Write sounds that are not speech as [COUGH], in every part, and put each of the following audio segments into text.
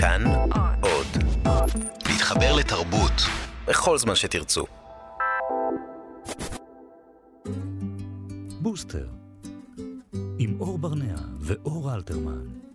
כאן עוד. להתחבר לתרבות בכל זמן שתרצו. בוסטר, עם אור ברנע ואור אלתרמן.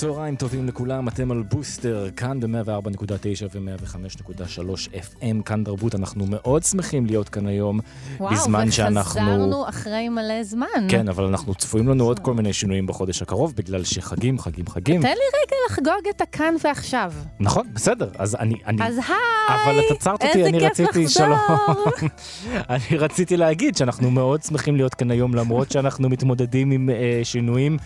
צהריים טובים לכולם, אתם על בוסטר, כאן ב-104.9 ו-105.3 FM, כאן תרבות, אנחנו מאוד שמחים להיות כאן היום, וואו, בזמן שאנחנו... וחזרנו אחרי מלא זמן. כן, אבל אנחנו צפויים לנו עוד כל מיני שינויים בחודש הקרוב, בגלל שחגים, חגים, חגים. תן לי רגע לחגוג את הכאן ועכשיו. נכון, בסדר, אז אני... אני... אז היי, אבל את עצרת אותי, אני רציתי. שלום. [LAUGHS] אני רציתי להגיד שאנחנו מאוד שמחים להיות כאן היום, למרות שאנחנו מתמודדים עם אה, שינויים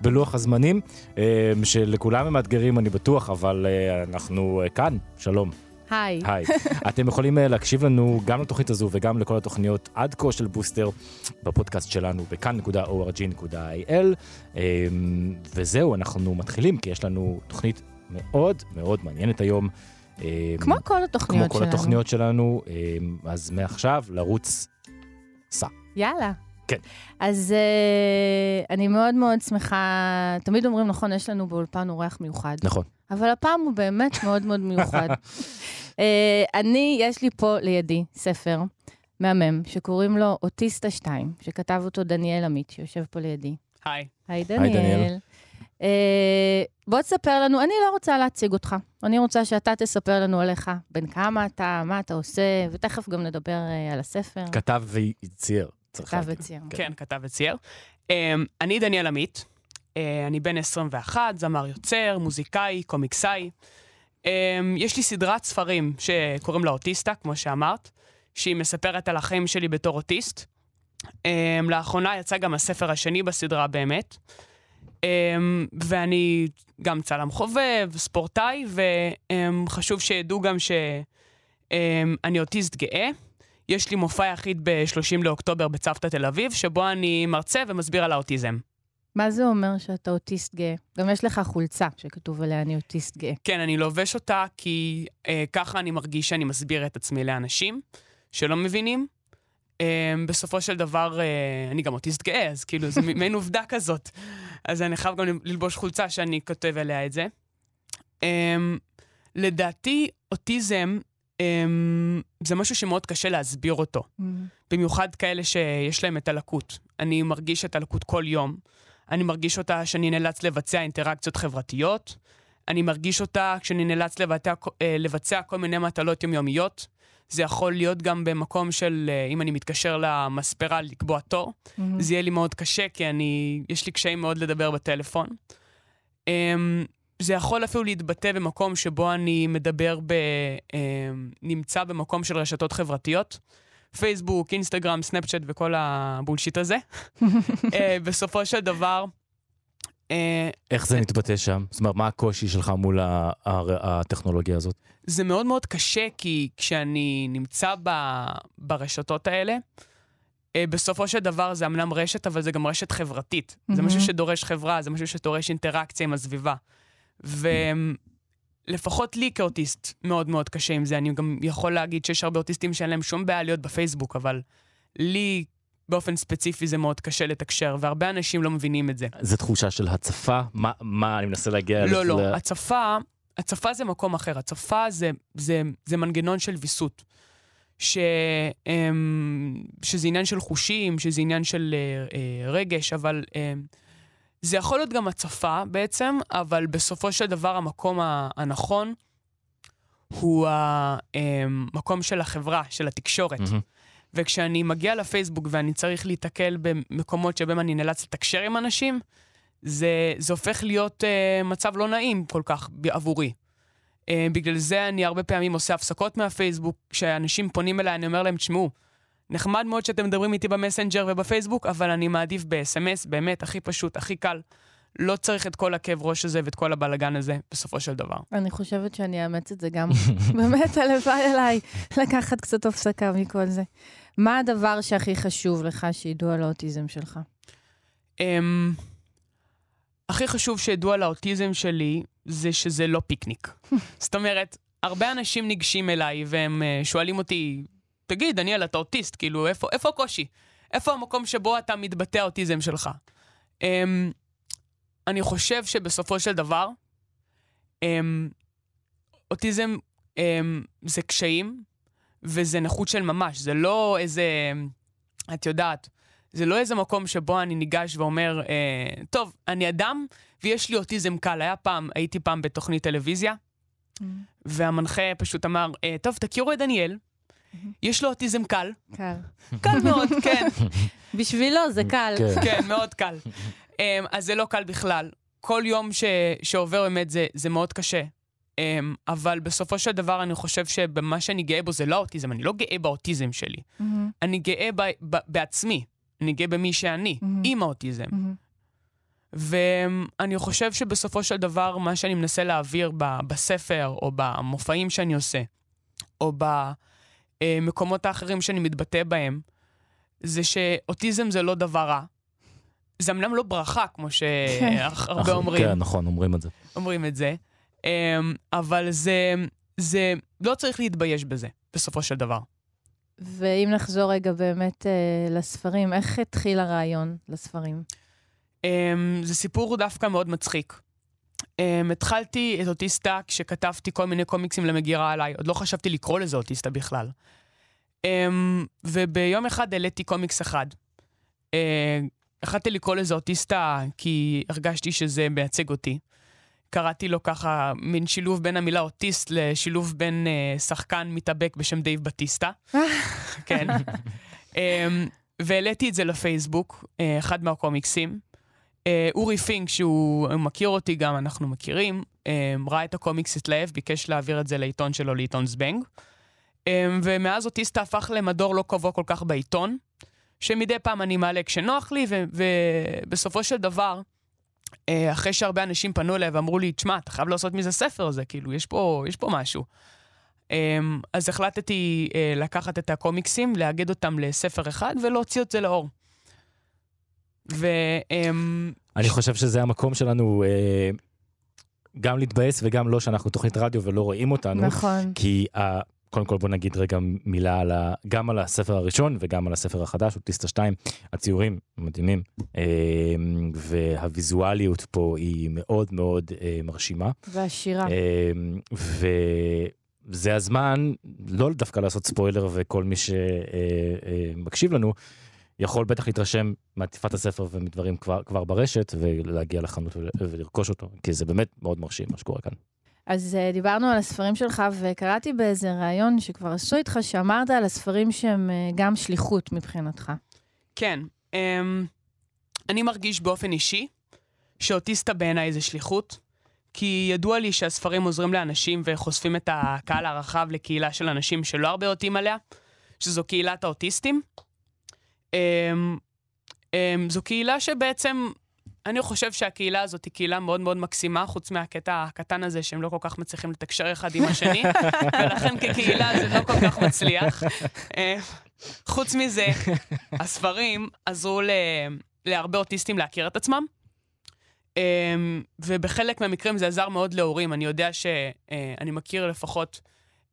בלוח הזמנים, אה, שלכולם הם מאתגרים, אני בטוח, אבל אה, אנחנו אה, כאן, שלום. היי. היי. [LAUGHS] אתם יכולים אה, להקשיב לנו גם לתוכנית הזו וגם לכל התוכניות עד כה של בוסטר בפודקאסט שלנו בכאן.org.il. אה, וזהו, אנחנו מתחילים, כי יש לנו תוכנית מאוד מאוד מעניינת היום. אה, כמו כל התוכניות כמו שלנו. כל התוכניות שלנו, אה, אז מעכשיו לרוץ סע. יאללה. כן. אז uh, אני מאוד מאוד שמחה, תמיד אומרים, נכון, יש לנו באולפן אורח מיוחד, נכון. אבל הפעם הוא באמת מאוד מאוד מיוחד. uh, [LAUGHS] אני, יש לי פה לידי ספר מהמם, שקוראים לו אוטיסטה 2, שכתב אותו דניאל עמית, שיושב פה לידי. היי. היי דניאל. דניאל. Uh, בוא תספר לנו, אני לא רוצה להציג אותך, אני רוצה שאתה תספר לנו עליך, בין כמה אתה, מה אתה עושה, ותכף גם נדבר uh, על הספר. כתב וצייר. צריך כתב. וצייר. כן, כתב וצייר. Um, אני דניאל עמית, uh, אני בן 21, זמר יוצר, מוזיקאי, קומיקסאי. Um, יש לי סדרת ספרים שקוראים לה אוטיסטה, כמו שאמרת, שהיא מספרת על החיים שלי בתור אוטיסט. Um, לאחרונה יצא גם הספר השני בסדרה באמת. Um, ואני גם צלם חובב, ספורטאי, וחשוב שידעו גם שאני אוטיסט גאה. יש לי מופע יחיד ב-30 לאוקטובר בצוותא תל אביב, שבו אני מרצה ומסביר על האוטיזם. מה זה אומר שאתה אוטיסט גאה? גם יש לך חולצה שכתוב עליה אני אוטיסט גאה. כן, אני לובש אותה כי אה, ככה אני מרגיש שאני מסביר את עצמי לאנשים שלא מבינים. אה, בסופו של דבר, אה, אני גם אוטיסט גאה, אז כאילו, זה [LAUGHS] מעין עובדה כזאת. אז אני חייב גם ללבוש חולצה שאני כותב עליה את זה. אה, לדעתי, אוטיזם זה משהו שמאוד קשה להסביר אותו. במיוחד כאלה שיש להם את הלקות. אני מרגיש את הלקות כל יום. אני מרגיש אותה שאני נאלץ לבצע אינטראקציות חברתיות. אני מרגיש אותה כשאני נאלץ לבצע, אה, לבצע כל מיני מטלות יומיומיות. זה יכול להיות גם במקום של, אה, אם אני מתקשר למספרה לקבוע תור, זה יהיה לי מאוד קשה, כי אני, יש לי קשיים מאוד לדבר בטלפון. זה יכול אפילו להתבטא במקום שבו אני מדבר ב... אמ, נמצא במקום של רשתות חברתיות. פייסבוק, אינסטגרם, סנאפצ'אט וכל הבולשיט הזה. [LAUGHS] אה, בסופו של דבר, אה, איך זה מתבטא שם? זאת אומרת, מה הקושי שלך מול ה- ה- הטכנולוגיה הזאת? זה מאוד מאוד קשה, כי כשאני נמצא ב, ברשתות האלה, אה, בסופו של דבר זה אמנם רשת, אבל זה גם רשת חברתית. זה מהמם. משהו שדורש חברה, זה משהו שדורש אינטראקציה עם הסביבה. ולפחות לי כאוטיסט מאוד מאוד קשה עם זה. אני גם יכול להגיד שיש הרבה אוטיסטים שאין להם שום בעיה להיות בפייסבוק, אבל לי באופן ספציפי זה מאוד קשה לתקשר, והרבה אנשים לא מבינים את זה. זה תחושה של הצפה? מה, מה אני מנסה להגיע לא, לא, ל- הצפה, הצפה זה מקום אחר. הצפה זה, זה, זה מנגנון של ויסות. ש, אמ, שזה עניין של חושים, שזה עניין של אה, אה, רגש, אבל אמ, זה יכול להיות גם הצפה בעצם, אבל בסופו של דבר המקום הנכון הוא המקום של החברה, של התקשורת. מהמם. וכשאני מגיע לפייסבוק ואני צריך להיתקל במקומות שבהם אני נאלץ לתקשר עם אנשים, זה, זה הופך להיות uh, מצב לא נעים כל כך עבורי. Uh, בגלל זה אני הרבה פעמים עושה הפסקות מהפייסבוק, כשאנשים פונים אליי, אני אומר להם, תשמעו, נחמד מאוד שאתם מדברים איתי במסנג'ר ובפייסבוק, אבל אני מעדיף ב-SMS, באמת, הכי פשוט, הכי קל. לא צריך את כל הכאב ראש הזה ואת כל הבלגן הזה, בסופו של דבר. אני חושבת שאני אאמץ את זה גם. [LAUGHS] באמת, הלוואי עליי לקחת קצת הפסקה מכל זה. מה הדבר שהכי חשוב לך שידעו על האוטיזם שלך? Um, הכי חשוב שידעו על האוטיזם שלי, זה שזה לא פיקניק. [LAUGHS] זאת אומרת, הרבה אנשים ניגשים אליי והם uh, שואלים אותי, תגיד, דניאל, אתה אוטיסט, כאילו, איפה, איפה הקושי? איפה המקום שבו אתה מתבטא האוטיזם שלך? Um, אני חושב שבסופו של דבר, um, אוטיזם um, זה קשיים וזה נכות של ממש, זה לא איזה, את יודעת, זה לא איזה מקום שבו אני ניגש ואומר, אה, טוב, אני אדם ויש לי אוטיזם קל. היה פעם, הייתי פעם בתוכנית טלוויזיה, mm-hmm. והמנחה פשוט אמר, אה, טוב, תכירו את דניאל. יש לו אוטיזם קל. קל. קל מאוד, [LAUGHS] כן. בשבילו זה קל. כן. כן, מאוד קל. אה, אז זה לא קל בכלל. כל יום ש, שעובר באמת זה, זה מאוד קשה. Um, אבל בסופו של דבר אני חושב שבמה שאני גאה בו זה לא האוטיזם, אני לא גאה באוטיזם שלי. Mm-hmm. אני גאה ב, ב, בעצמי, אני גאה במי שאני, mm-hmm. עם האוטיזם. Mm-hmm. ואני חושב שבסופו של דבר, מה שאני מנסה להעביר ב, בספר, או במופעים שאני עושה, או במקומות האחרים שאני מתבטא בהם, זה שאוטיזם זה לא דבר רע. זה אמנם לא ברכה, כמו שהרבה אומרים. כן, נכון, אומרים את זה. אומרים את זה. אמ, אבל זה, זה, לא צריך להתבייש בזה, בסופו של דבר. ואם נחזור רגע באמת אה, לספרים, איך התחיל הרעיון לספרים? Um, זה סיפור דווקא מאוד מצחיק. Um, התחלתי את אוטיסטה כשכתבתי כל מיני קומיקסים למגירה עליי, עוד לא חשבתי לקרוא לזה אוטיסטה בכלל. Um, וביום אחד העליתי קומיקס אחד. Uh, החלטתי לקרוא לזה אוטיסטה כי הרגשתי שזה מייצג אותי. קראתי לו ככה, מין שילוב בין המילה אוטיסט לשילוב בין uh, שחקן מתאבק בשם דייב בטיסטה. [LAUGHS] כן. um, והעליתי את זה לפייסבוק, uh, אחד מהקומיקסים. Uh, אורי פינק, שהוא מכיר אותי גם, אנחנו מכירים, um, ראה את הקומיקס התלהב, ביקש להעביר את זה לעיתון שלו, לעיתון זבנג. Um, ומאז אוטיסטה הפך למדור לא קבוע כל כך בעיתון, שמדי פעם אני מעלה כשנוח לי, ובסופו של דבר, אה, אחרי שהרבה אנשים פנו אליי ואמרו לי, תשמע, אתה חייב לעשות מזה ספר, זה כאילו, יש פה, יש פה משהו. אז החלטתי אה, לקחת את הקומיקסים, לאגד אותם לספר אחד ולהוציא את זה לאור. ו... אני חושב שזה המקום שלנו אה, גם להתבאס וגם לא שאנחנו תוכנית רדיו ולא רואים אותנו. נכון. כי קודם כל בוא נגיד רגע מילה על ה, גם על הספר הראשון וגם על הספר החדש, אוטיסטה 2, הציורים מדהימים, אה, והוויזואליות פה היא מאוד מאוד אה, מרשימה. והשירה. אה, וזה הזמן לא דווקא לעשות ספוילר וכל מי שמקשיב לנו. יכול בטח להתרשם מעטיפת הספר ומדברים כבר, כבר ברשת ולהגיע לחנות ולרכוש אותו, כי זה באמת מאוד מרשים מה שקורה כאן. אז uh, דיברנו על הספרים שלך, וקראתי באיזה ראיון שכבר עשו איתך, שאמרת על הספרים שהם uh, גם שליחות מבחינתך. כן. Um, אני מרגיש באופן אישי שאוטיסטה בעיניי זה שליחות, כי ידוע לי שהספרים עוזרים לאנשים וחושפים את הקהל הרחב לקהילה של אנשים שלא הרבה יודעים עליה, שזו קהילת האוטיסטים. Um, um, זו קהילה שבעצם אני חושב שהקהילה הזאת היא קהילה מאוד מאוד מקסימה, חוץ מהקטע הקטן הזה שהם לא כל כך מצליחים לתקשר אחד עם השני, [LAUGHS] ולכן כקהילה זה לא כל כך מצליח. אה, חוץ מזה, הספרים עזרו ל... להרבה אוטיסטים להכיר את עצמם, אה, ובחלק מהמקרים זה עזר מאוד להורים. אני יודע שאני מכיר לפחות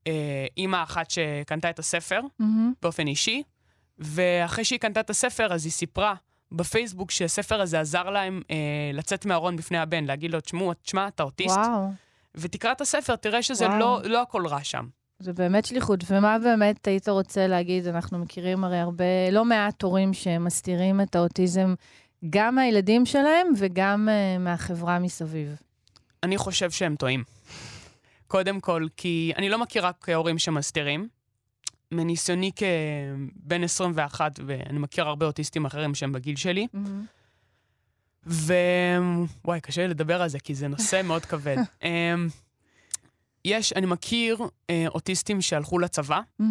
אה, אימא אחת שקנתה את הספר mm-hmm. באופן אישי, ואחרי שהיא קנתה את הספר, אז היא סיפרה בפייסבוק שהספר הזה עזר להם אה, לצאת מהארון בפני הבן, להגיד לו, תשמעו, תשמע, אתה אוטיסט. וואו. ותקרא את הספר, תראה שזה לא, לא הכל רע שם. זה באמת שליחות. ומה באמת היית רוצה להגיד? אנחנו מכירים הרי הרבה, לא מעט הורים שמסתירים את האוטיזם גם מהילדים שלהם וגם uh, מהחברה מסביב. אני חושב שהם טועים. קודם כל, כי אני לא מכיר רק הורים שמסתירים. מניסיוני כבן 21, ואני מכיר הרבה אוטיסטים אחרים שהם בגיל שלי, mm-hmm. ווואי, קשה לי לדבר על זה, כי זה נושא [LAUGHS] מאוד כבד. אמ, יש, אני מכיר אה, אוטיסטים שהלכו לצבא, mm-hmm.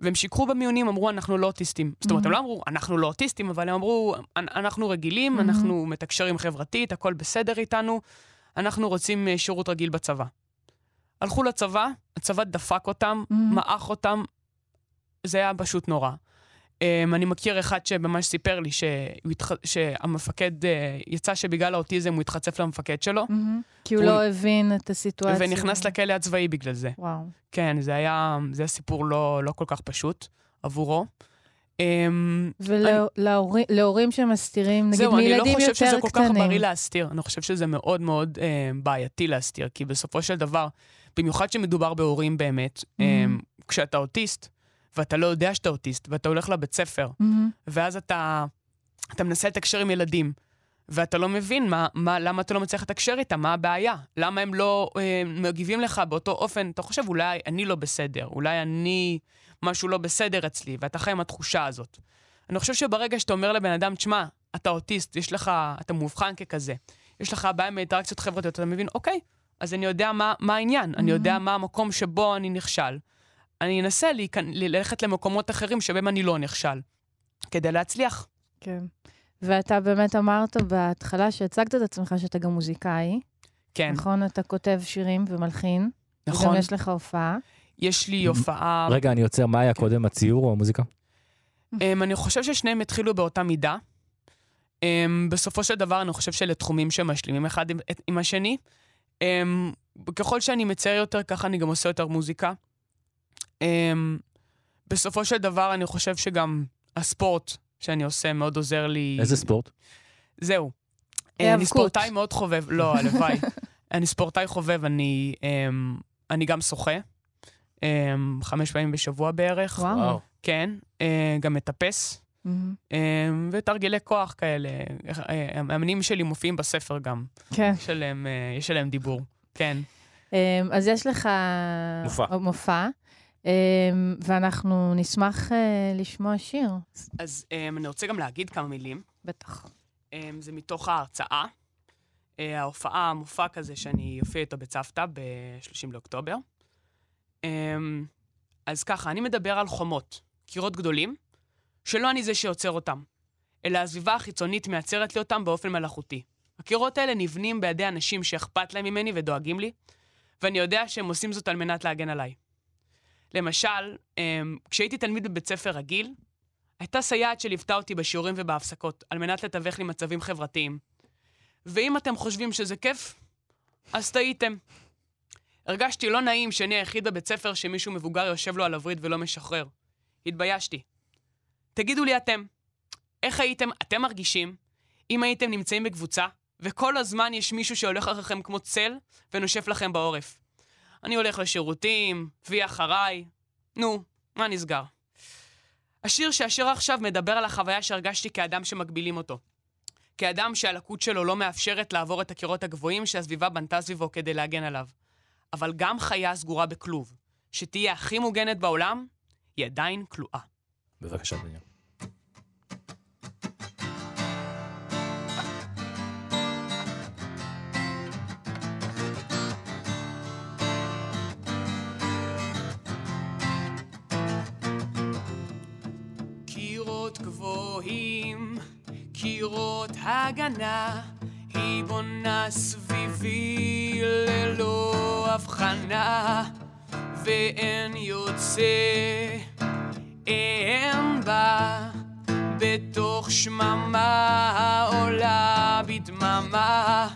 והם שיקרו במיונים, אמרו, אנחנו לא אוטיסטים. Mm-hmm. זאת אומרת, הם לא אמרו, אנחנו לא אוטיסטים, אבל הם אמרו, אנחנו רגילים, mm-hmm. אנחנו מתקשרים חברתית, הכל בסדר איתנו, אנחנו רוצים אה, שירות רגיל בצבא. הלכו לצבא, הצבא דפק אותם, mm-hmm. מעך אותם, זה היה פשוט נורא. Um, אני מכיר אחד שממש סיפר לי שהתח... שהמפקד, uh, יצא שבגלל האוטיזם הוא התחצף למפקד שלו. Mm-hmm. כי הוא, לא הבין את הסיטואציה. ונכנס לכלא הצבאי בגלל זה. וואו. כן, זה היה, זה היה סיפור לא, לא כל כך פשוט עבורו. ולהורים שמסתירים, נגיד מילדים יותר קטנים. זהו, אני לא חושב שזה כל כך בריא להסתיר. אני חושב שזה מאוד מאוד אה, בעייתי להסתיר, כי בסופו של דבר, במיוחד שמדובר בהורים באמת, mm-hmm. אה, כשאתה אוטיסט, ואתה לא יודע שאתה אוטיסט, ואתה הולך לבית ספר, mm-hmm. ואז אתה, אתה מנסה לתקשר עם ילדים, ואתה לא מבין מה, מה, למה אתה לא מצליח לתקשר איתם, מה הבעיה, למה הם לא אה, מגיבים לך באותו אופן, אתה חושב, אולי אני לא בסדר, אולי אני... משהו לא בסדר אצלי, ואתה חי עם התחושה הזאת. אני חושב שברגע שאתה אומר לבן אדם, תשמע, אתה אוטיסט, יש לך, אתה מאובחן ככזה, יש לך בעיה מאינטראקציות חברתיות, אתה מבין, אוקיי, אז אני יודע מה, מה העניין, mm-hmm. אני יודע מה המקום שבו אני נכשל. אני אנסה להיכנ... ללכת למקומות אחרים שבהם אני לא נכשל, כדי להצליח. כן. ואתה באמת אמרת בהתחלה שהצגת את עצמך שאתה גם מוזיקאי. כן. נכון? אתה כותב שירים ומלחין. נכון. וגם יש לך הופעה. יש לי הופעה... רגע, אני עוצר, מה היה כן. קודם, הציור או המוזיקה? Um, אני חושב ששניהם התחילו באותה מידה. Um, בסופו של דבר, אני חושב שאלה תחומים שמשלימים אחד עם, עם השני. Um, ככל שאני מצייר יותר, ככה אני גם עושה יותר מוזיקה. Um, בסופו של דבר, אני חושב שגם הספורט שאני עושה מאוד עוזר לי... איזה ספורט? זהו. אני ספורטאי מאוד חובב, לא, [LAUGHS] הלוואי. אני ספורטאי חובב, אני, um, אני גם שוחה. um, חמש פעמים בשבוע בערך. וואו. כן, uh, גם מטפס. Mm-hmm. Um, ותרגילי כוח כאלה. אה, המאמנים שלי מופיעים בספר גם. כן. יש עליהם, יש עליהם דיבור, כן. אז יש לך... מופע. מופע. Um, ואנחנו נשמח uh, לשמוע שיר. אז um, אני רוצה גם להגיד כמה מילים. בטח. Um, זה מתוך ההרצאה. Uh, ההופעה, המופע כזה שאני אופיע איתו בצוותא ב-30 לאוקטובר. אמ, אז ככה, אני מדבר על חומות, קירות גדולים, שלא אני זה שיוצר אותם, אלא הסביבה החיצונית מייצרת לי אותם באופן מלאכותי. הקירות האלה נבנים בידי אנשים שאכפת להם ממני ודואגים לי, ואני יודע שהם עושים זאת על מנת להגן עליי. למשל, אמ, כשהייתי תלמיד בבית ספר רגיל, הייתה סייעת שליוותה אותי בשיעורים ובהפסקות, על מנת לתווך לי מצבים חברתיים. ואם אתם חושבים שזה כיף, אז טעיתם. הרגשתי לא נעים שאני היחיד בבית ספר שמישהו מבוגר יושב לו על הווריד ולא משחרר. התביישתי. תגידו לי אתם, איך הייתם, אתם מרגישים, אם הייתם נמצאים בקבוצה, וכל הזמן יש מישהו שהולך אחריכם כמו צל ונושף לכם בעורף? אני הולך לשירותים, וי אחריי, נו, מה נסגר? השיר שאשיר עכשיו מדבר על החוויה שהרגשתי כאדם שמגבילים אותו. כאדם שהלקות שלו לא מאפשרת לעבור את הקירות הגבוהים שהסביבה בנתה סביבו כדי להגן עליו. אבל גם חיה סגורה בכלוב, שתהיה הכי מוגנת בעולם, היא עדיין כלואה. בבקשה, דניאל. גבוהים, קירות הגנה, היא בונה סביבי ללא הבחנה, ואין יוצא, אין בה, בתוך שממה עולה בדממה.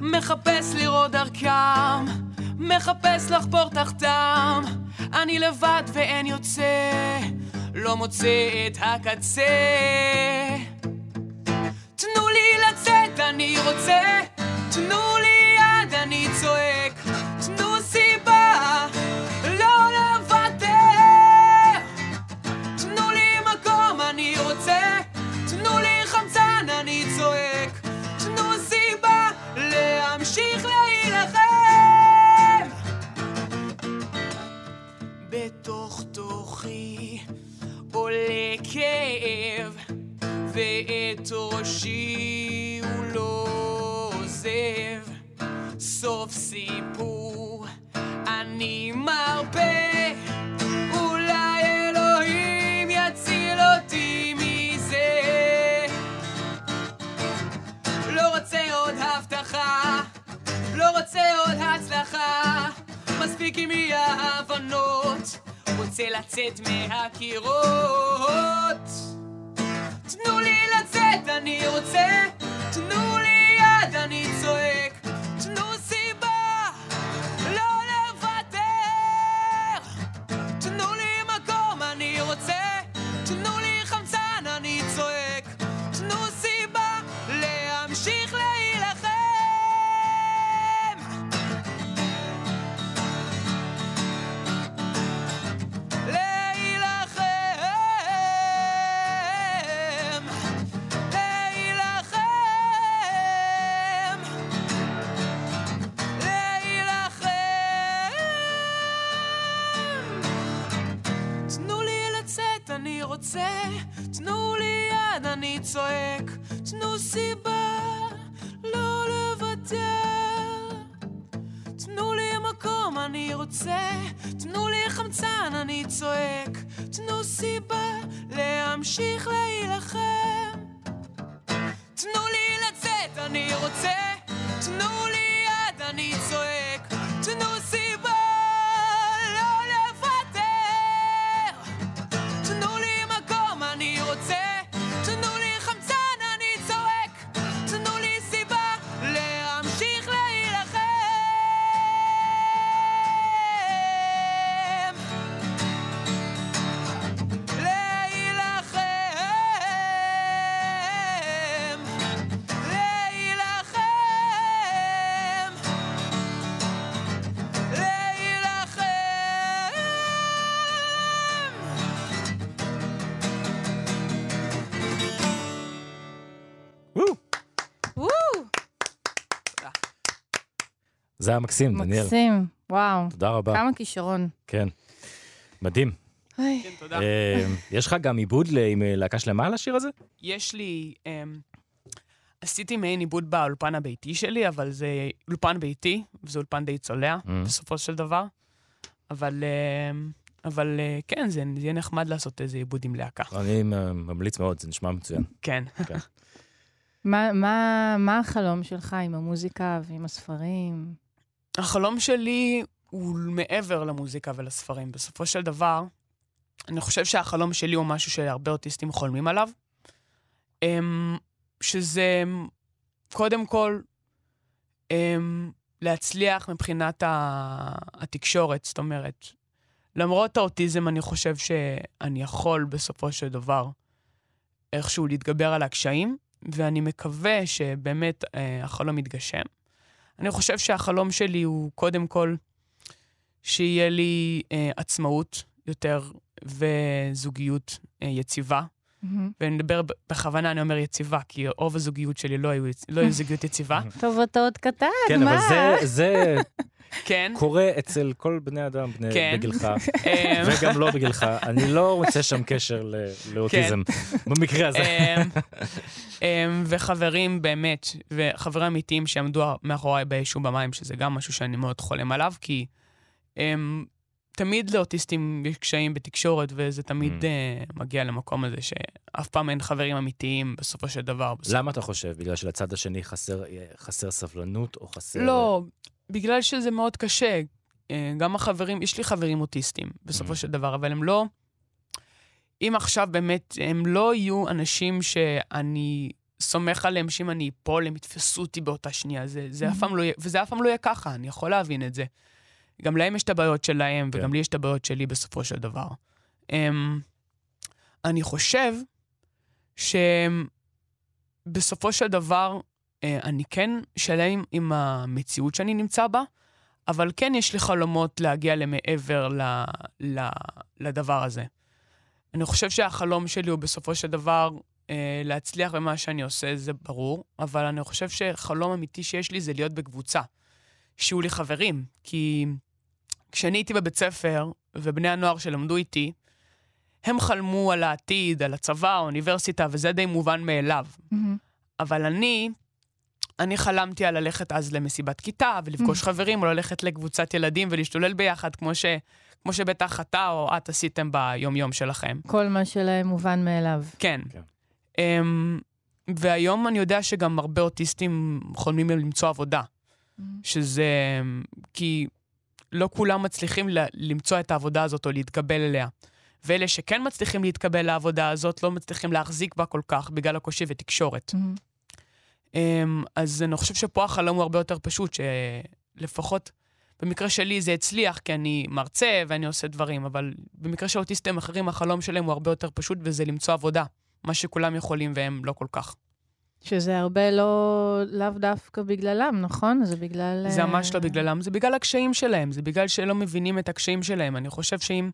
מחפש לראות דרכם, מחפש לחפור תחתם, אני לבד ואין יוצא, לא מוצא את הקצה. תנו לי לצאת, אני רוצה, תנו לי יד, אני צועק, ואת ראשי הוא לא עוזב. סוף סיפור, אני מרפא. לא לא מספיק עם אי ההבנות. רוצה לצאת מהקירות. אני רוצה, תנו לי יד, אני צועק. רוצה, תנו לי יד, אני צועק, תנו סיבה לא לוותר. תנו לי מקום, אני רוצה, תנו לי חמצן, אני צועק, תנו סיבה להמשיך להילחם. תנו לי לצאת, אני רוצה, תנו לי יד, אני צועק, תנו סיבה זה היה מקסים, דניאל. מקסים, וואו. תודה רבה. כמה כישרון. כן. מדהים. כן, תודה. אה, יש לך גם עיבוד עם אה, להקה שלמה לשיר הזה? יש לי... אמ, עשיתי מעין עיבוד באולפן הביתי שלי, אבל זה אולפן ביתי, וזה אולפן די צולע, Mm. בסופו של דבר. אבל, אמ, אבל אה, כן, זה זה יהיה נחמד לעשות איזה עיבוד עם להקה. אני ממליץ מאוד, זה נשמע מצוין. כן. מה- מה מה החלום שלך עם המוזיקה ועם הספרים? החלום שלי הוא מעבר למוזיקה ולספרים. בסופו של דבר, אני חושב שהחלום שלי הוא משהו שהרבה אוטיסטים חולמים עליו. אמ, שזה קודם כל אמ, להצליח מבחינת התקשורת. זאת אומרת, למרות האוטיזם, אני חושב שאני יכול בסופו של דבר איכשהו להתגבר על הקשיים, ואני מקווה שבאמת אה, החלום יתגשם. אני חושב שהחלום שלי הוא קודם כל שיהיה לי אה, עצמאות יותר וזוגיות אה, יציבה. מהמם. ואני מדבר, בכוונה אני אומר יציבה, כי רוב הזוגיות שלי לא היו, לא היו זוגיות יציבה. [LAUGHS] טוב, אתה עוד קטן, כן, מה? אבל זה- זה כן. קורה אצל כל בני אדם בני- כן. בגילך, [LAUGHS] אמ, [LAUGHS] וגם לא בגילך. אני לא רוצה שם קשר ל- לאוטיזם, במקרה הזה. אמ, אמ, וחברים באמת, וחברים אמיתיים שעמדו מאחוריי ביישוב במים, שזה גם משהו שאני מאוד חולם עליו, כי תמיד לאוטיסטים יש קשיים בתקשורת, וזה תמיד Mm. אה, מגיע למקום הזה שאף פעם אין חברים אמיתיים בסופו של דבר. בסופו- למה אתה חושב? בגלל שלצד השני חסר- חסר סבלנות, או חסר... לא, בגלל שזה מאוד קשה. אה, גם החברים, יש לי חברים אוטיסטים בסופו Mhm. של דבר, אבל הם לא... אם עכשיו באמת, הם לא יהיו אנשים שאני סומך עליהם שאם אני אפול, הם יתפסו אותי באותה שנייה. זה, זה אף פעם לא יהיה, וזה אף פעם לא יהיה ככה, אני יכול להבין את זה. גם להם יש את הבעיות שלהם, כן. וגם לי יש את הבעיות שלי בסופו של דבר. Um, אני חושב שבסופו של דבר, אה, אני כן שלם עם המציאות שאני נמצא בה, אבל כן יש לי חלומות להגיע למעבר ל, ל, לדבר הזה. אני חושב שהחלום שלי הוא בסופו של דבר אה, להצליח במה שאני עושה, זה ברור, אבל אני חושב שחלום אמיתי שיש לי זה להיות בקבוצה, שיהיו לי חברים. כי כשאני הייתי בבית ספר, ובני הנוער שלמדו איתי, הם חלמו על העתיד, על הצבא, האוניברסיטה, וזה די מובן מאליו. מהמם. אבל אני, אני חלמתי על ללכת אז למסיבת כיתה ולפגוש חברים, או ללכת לקבוצת ילדים ולהשתולל ביחד, כמו, ש, כמו שבטח אתה או את עשיתם ביום-יום שלכם. כל מה שלהם מובן מאליו. כן. כן. Um, והיום אני יודע שגם הרבה אוטיסטים חולמים למצוא עבודה, שזה... כי לא כולם מצליחים ל- למצוא את העבודה הזאת או להתקבל אליה. ואלה שכן מצליחים להתקבל לעבודה הזאת, לא מצליחים להחזיק בה כל כך בגלל הקושי ותקשורת. אמ, אז אני חושב שפה החלום הוא הרבה יותר פשוט, שלפחות במקרה שלי זה הצליח, כי אני מרצה ואני עושה דברים, אבל במקרה של אוטיסטים אחרים, החלום שלהם הוא הרבה יותר פשוט, וזה למצוא עבודה. מה שכולם יכולים והם לא כל כך. שזה הרבה לא, לאו דווקא בגללם, נכון? זה בגלל... זה אה, ממש לא בגללם, זה בגלל הקשיים שלהם, זה בגלל שלא מבינים את הקשיים שלהם. אני חושב שאם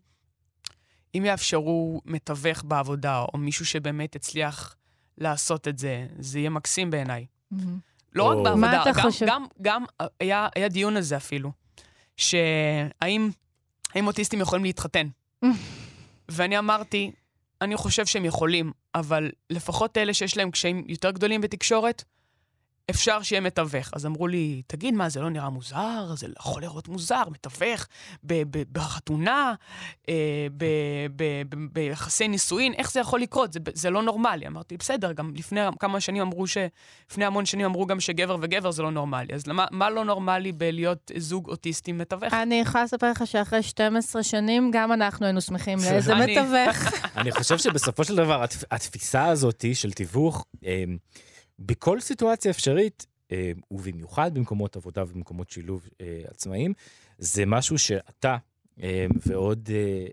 אם יאפשרו מתווך בעבודה, או מישהו שבאמת הצליח לעשות את זה, זה יהיה מקסים בעיניי. לא רק בעבודה, גם, חושב? גם, גם היה, היה דיון על זה אפילו, שהאם האם אוטיסטים יכולים להתחתן. [LAUGHS] ואני אמרתי, אני חושב שהם יכולים, אבל לפחות אלה שיש להם קשיים יותר גדולים בתקשורת, אפשר שיהיה מתווך. אז אמרו לי, תגיד, מה, זה לא נראה מוזר? זה יכול לראות מוזר, מתווך ב- ב- בחתונה, אה, ב- ב- ב- ביחסי נישואין, איך זה יכול לקרות? זה, זה לא נורמלי. אמרתי, בסדר, גם לפני כמה שנים אמרו ש... לפני המון שנים אמרו גם שגבר וגבר זה לא נורמלי. אז למה, מה לא נורמלי בלהיות זוג אוטיסטי מתווך? אני יכולה לספר לך שאחרי 12 שנים, גם אנחנו היינו שמחים לאיזה מתווך. [LAUGHS] אני חושב שבסופו של דבר, התפ- התפיסה הזאת של תיווך, אה, בכל סיטואציה אפשרית, אה, ובמיוחד במקומות עבודה ובמקומות שילוב אה, עצמאיים, זה משהו שאתה אה, ועוד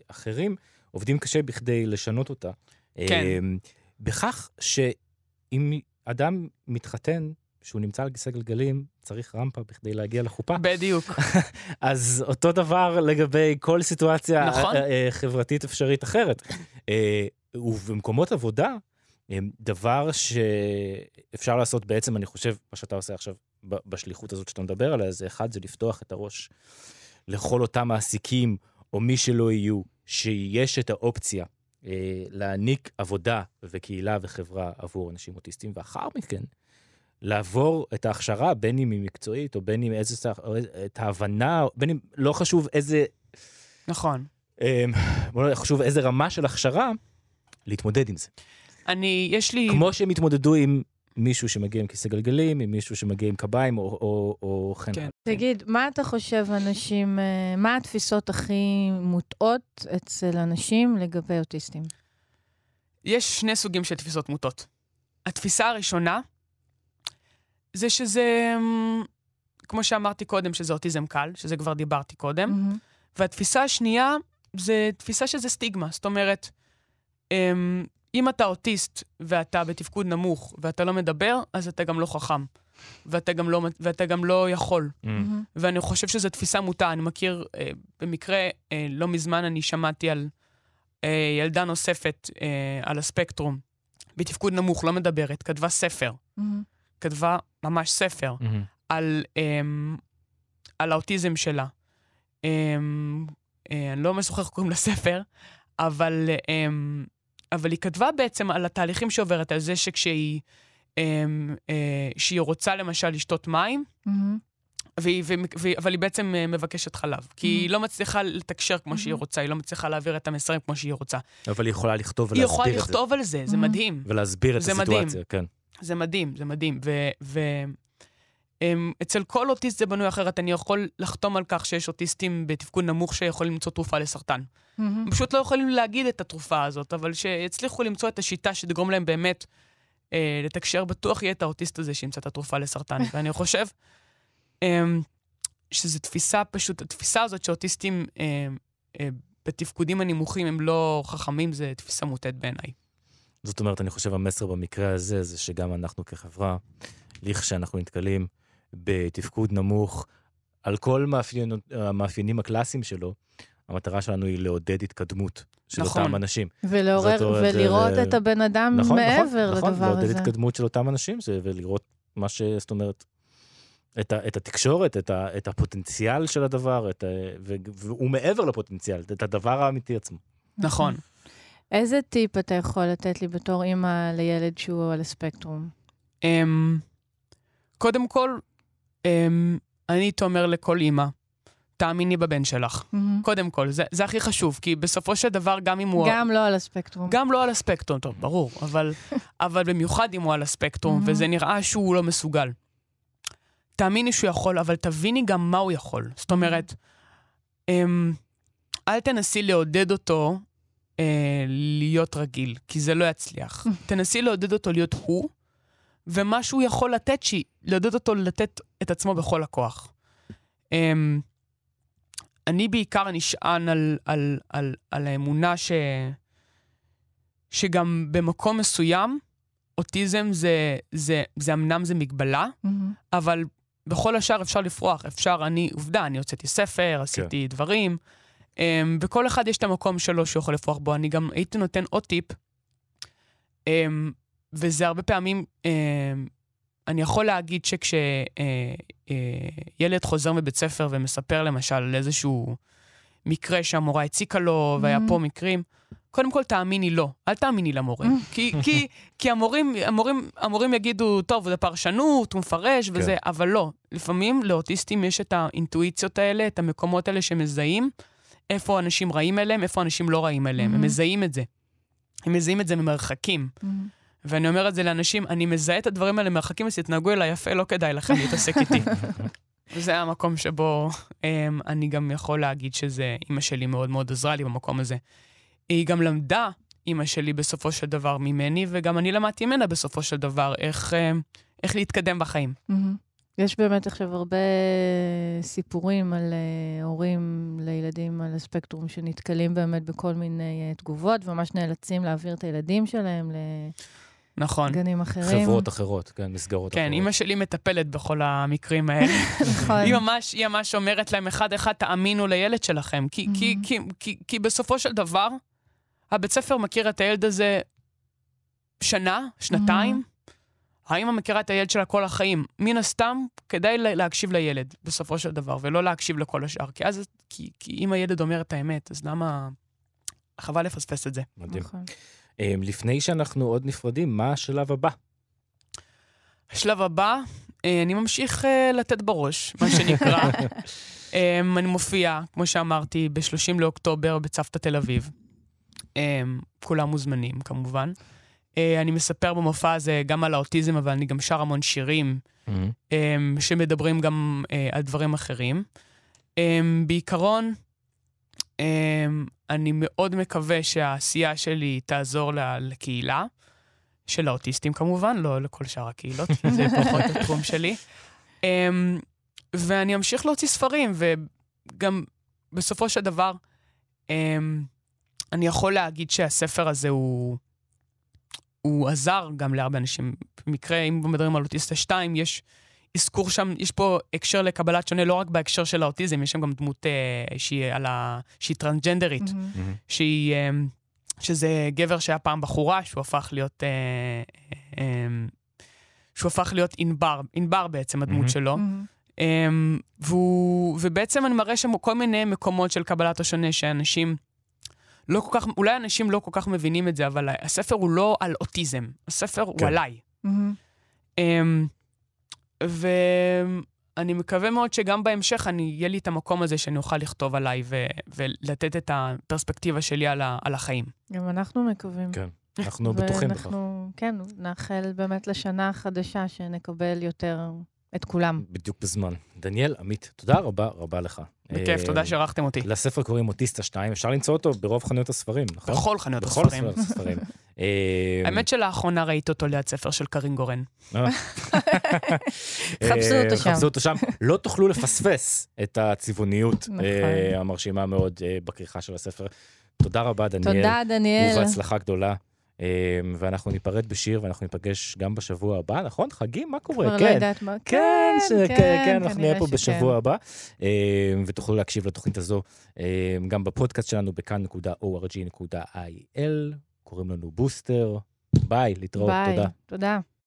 אחרים עובדים קשה בכדי לשנות אותה. כן. בכך שאם אדם מתחתן, שהוא נמצא על כיסא גלגלים, צריך רמפה בכדי להגיע לחופה. בדיוק. [LAUGHS] אז אותו דבר לגבי כל סיטואציה נכון. חברתית אפשרית אחרת. ובמקומות עבודה, דבר שאפשר לעשות בעצם, אני חושב, מה שאתה עושה עכשיו בשליחות הזאת שאתה מדבר עליה, זה אחד, זה לפתוח את הראש לכל אותם מעסיקים, או מי שלא יהיו, שיש את האופציה אה, להעניק עבודה וקהילה וחברה עבור אנשים אוטיסטים, ואחר מכן, לעבור את ההכשרה, בין אם היא מקצועית, או בין אם איזה, או את ההבנה, בין אם, לא חשוב איזה, נכון. אה, לא חשוב איזה רמה של הכשרה, להתמודד עם זה. אני, יש לי... כמו שהם התמודדו עם מישהו שמגיע עם כיסא גלגלים, עם מישהו שמגיע עם קביים, או, או, או כן. כן. תגיד, מה אתה חושב, אנשים, אה, מה התפיסות הכי מוטעות אצל אנשים לגבי אוטיסטים? יש שני סוגים של תפיסות מוטות. התפיסה הראשונה זה שזה, אמ, כמו שאמרתי קודם, שזה אוטיזם קל, שזה כבר דיברתי קודם. מהמם. והתפיסה השנייה זה תפיסה שזה סטיגמה. זאת אומרת, אמ, אם אתה אוטיסט ואתה בתפקוד נמוך ואתה לא מדבר, אז אתה גם לא חכם. ואתה גם לא, ואתה גם לא יכול. Mm. מהמם. ואני חושב שזו תפיסה מוטה. אני מכיר, אה, במקרה, אה, לא מזמן אני שמעתי על אה, ילדה נוספת אה, על הספקטרום, בתפקוד נמוך, לא מדברת, כתבה ספר. מהמם. כתבה ממש ספר מהמם. על, אה, על האוטיזם שלה. אה, אה, אני לא ממש זוכר איך קוראים לספר, אבל, אה, אבל היא כתבה בעצם על התהליכים שעוברת, על זה שכשהיא... אה, אה, שהיא רוצה למשל לשתות מים, מהמם. והיא, והיא, והיא, אבל היא בעצם אה, מבקשת חלב. כי היא Mhm. לא מצליחה לתקשר כמו שהיא Mhm. רוצה, היא לא מצליחה להעביר את המסרים כמו שהיא רוצה. אבל היא יכולה לכתוב היא יכולה ולהסביר את זה. לכתוב על זה, זה Mhm. מדהים. ולהסביר את זה הסיטואציה, מדהים. כן. זה מדהים, זה מדהים. ו... אמ, אצל כל אוטיסט זה בנוי אחרת. אני יכול לחתום על כך שיש אוטיסטים בתפקוד נמוך שיכולים למצוא תרופה לסרטן. הם פשוט לא יכולים להגיד את התרופה הזאת, אבל שיצליחו למצוא את השיטה שתגרום להם באמת אה, לתקשר, בטוח יהיה את האוטיסט הזה שימצא את התרופה לסרטן. [LAUGHS] ואני חושב אה, שזו תפיסה פשוט, התפיסה הזאת שאוטיסטים אה, אה, בתפקודים הנמוכים הם לא חכמים, זו תפיסה מוטעת בעיניי. זאת אומרת, אני חושב המסר במקרה הזה זה שגם אנחנו כחברה, לכשאנחנו נתקלים בתפקוד נמוך, על כל מאפיין, המאפיינים הקלאסיים שלו, המטרה שלנו היא לעודד התקדמות של נכון. אותם אנשים. ולעורר, זאת ולראות אה, את הבן אדם נכון, מעבר נכון, נכון, לדבר לעודד הזה. התקדמות של אותם אנשים, זה, ולראות מה ש... זאת אומרת, את, ה, את התקשורת, את, ה, את הפוטנציאל של הדבר, את ה, ו, והוא מעבר לפוטנציאל, את הדבר האמיתי עצמו. נכון. [LAUGHS] איזה טיפ אתה יכול לתת לי בתור אימא לילד שהוא על הספקטרום? אמ, קודם כל, אני הייתי אומר לכל אימא, תאמיני בבן שלך. מהמם. קודם כל, זה, זה הכי חשוב, כי בסופו של דבר, גם אם הוא... גם לא על הספקטרום. גם לא על הספקטרום, טוב, ברור, אבל, [LAUGHS] אבל במיוחד אם הוא על הספקטרום, Mhm. וזה נראה שהוא לא מסוגל. תאמיני שהוא יכול, אבל תביני גם מה הוא יכול. זאת אומרת, אמ, אל תנסי לעודד אותו אה, להיות רגיל, כי זה לא יצליח. [LAUGHS] תנסי לעודד אותו להיות הוא, ומה שהוא יכול לתת, שהיא, לעודד אותו לתת את עצמו בכל הכוח. אמ, אני בעיקר נשען על, על, על, על האמונה ש, שגם במקום מסוים, אוטיזם זה, זה, זה אמנם זה מגבלה, Mm-hmm. אבל בכל השאר אפשר לפרוח. אפשר, אני, עובדה, אני הוצאתי ספר, עשיתי כן. דברים, um, וכל אחד יש את המקום שלו שהוא יכול לפרוח בו. אני גם הייתי נותן עוד טיפ, um, וזה הרבה פעמים, um, אני יכול להגיד שכשילד uh, uh, חוזר מבית ספר ומספר למשל על איזשהו מקרה שהמורה הציקה לו, והיה Mhm. פה מקרים, קודם כל תאמיני לו, אל תאמיני למורה. כי, כי, כי המורים, המורים, המורים יגידו, טוב, זה פרשנות, הוא מפרש וזה, אבל לא. לפעמים לאוטיסטים יש את האינטואיציות האלה, את המקומות האלה שמזהים, איפה אנשים רעים אליהם, איפה אנשים לא רעים אליהם. הם Mhm. מזהים את זה. הם מזהים את זה ממרחקים. ואני אומר את זה לאנשים, אני מזהה את הדברים האלה ממרחקים, אז תתנהגו אליי יפה, לא כדאי לכם להתעסק איתי. [LAUGHS] וזה המקום שבו um, אני גם יכול להגיד שזה, אימא שלי מאוד מאוד עזרה לי במקום הזה. היא גם למדה, אימא שלי, בסופו של דבר ממני, וגם אני למדתי ממנה בסופו של דבר איך, um, איך להתקדם בחיים. יש באמת עכשיו הרבה סיפורים על uh, הורים לילדים על הספקטרום שנתקלים באמת בכל מיני uh, תגובות, וממש נאלצים להעביר את הילדים שלהם נכון. לגנים אחרים. חברות אחרות, כן, מסגרות אחרות. כן, אימא שלי מטפלת בכל המקרים האלה. נכון. היא ממש, היא ממש אומרת להם אחד-אחד, תאמינו לילד שלכם. כי, כי, Mhm. כי, כי, כי בסופו של דבר, הבית ספר מכיר את הילד הזה שנה, שנתיים. האמא מכירה את הילד שלה כל החיים. מן הסתם, כדאי לה- להקשיב לילד, בסופו של דבר, ולא להקשיב לכל השאר. כי אז, כי, כי אם הילד אומר את האמת, אז למה... חבל לפספס את זה. מדהים. נכון. אמ, לפני שאנחנו עוד נפרדים, מה השלב הבא? השלב הבא, אה, אני ממשיך אה, לתת בראש, מה שנקרא. [LAUGHS] אה, אני מופיע, כמו שאמרתי, ב-30 לאוקטובר בצוותא תל אביב. אה, כולם מוזמנים, כמובן. אה, אני מספר במופע הזה גם על האוטיזם, אבל אני גם שר המון שירים. אה, שמדברים גם על דברים אחרים. בעיקרון, אני מאוד מקווה שהעשייה שלי תעזור לקהילה, של האוטיסטים כמובן, לא לכל שאר הקהילות, [LAUGHS] זה פחות התחום שלי. אה, ואני אמשיך להוציא ספרים, וגם בסופו של דבר, אה, אני יכול להגיד שהספר הזה הוא... הוא עזר גם להרבה אנשים. במקרה, אם מדברים על אוטיסטה 2, יש אזכור שם, יש פה הקשר לקבלת שונה, לא רק בהקשר של האוטיזם, יש שם גם דמות אה, שהיא, ה... שהיא טרנסג'נדרית. מהמם. שהיא, אה, שזה גבר שהיה פעם בחורה, שהוא הפך להיות, אה, אה, שהוא הפך להיות ענבר, ענבר בעצם הדמות מהמם. שלו. מהמם. Um, והוא, ובעצם אני מראה שם כל מיני מקומות של קבלת השונה שאנשים לא כל כך, אולי אנשים לא כל כך מבינים את זה, אבל הספר הוא לא על אוטיזם, הספר הוא כן. עליי. מהמם. Um, ואני מקווה מאוד שגם בהמשך אני, יהיה לי את המקום הזה שאני אוכל לכתוב עליי ו, ולתת את הפרספקטיבה שלי על, ה, על החיים. גם אנחנו מקווים. כן, אנחנו בטוחים בכך. כן, נאחל באמת לשנה החדשה שנקבל יותר את כולם. בדיוק בזמן. דניאל, עמית, תודה רבה רבה לך. בכיף, אה, תודה שאירחתם אותי. לספר קוראים אוטיסטה 2, אפשר למצוא אותו ברוב חנויות הספרים, נכון? בכל חנויות בכל הספרים. חנויות הספרים. [LAUGHS] אה, האמת שלאחרונה ראיתי אותו ליד ספר של קרין גורן. [LAUGHS] אה. חפשו אותו שם. חפשו אותו שם. לא תוכלו לפספס את הצבעוניות נכון. המרשימה מאוד בכריכה של הספר. תודה רבה, דניאל. תודה, דניאל. ובהצלחה גדולה. אה, ואנחנו ניפרד בשיר ואנחנו ניפגש גם בשבוע הבא, נכון? חגים? מה קורה? כבר לא כן. יודעת מה. כן, ש- כן, כן, אנחנו נהיה פה שכן. בשבוע הבא, אה, ותוכלו להקשיב לתוכנית הזו אה, גם בפודקאסט שלנו בכאן .org.il, קוראים לנו בוסטר. ביי, להתראות, ביי. תודה. תודה.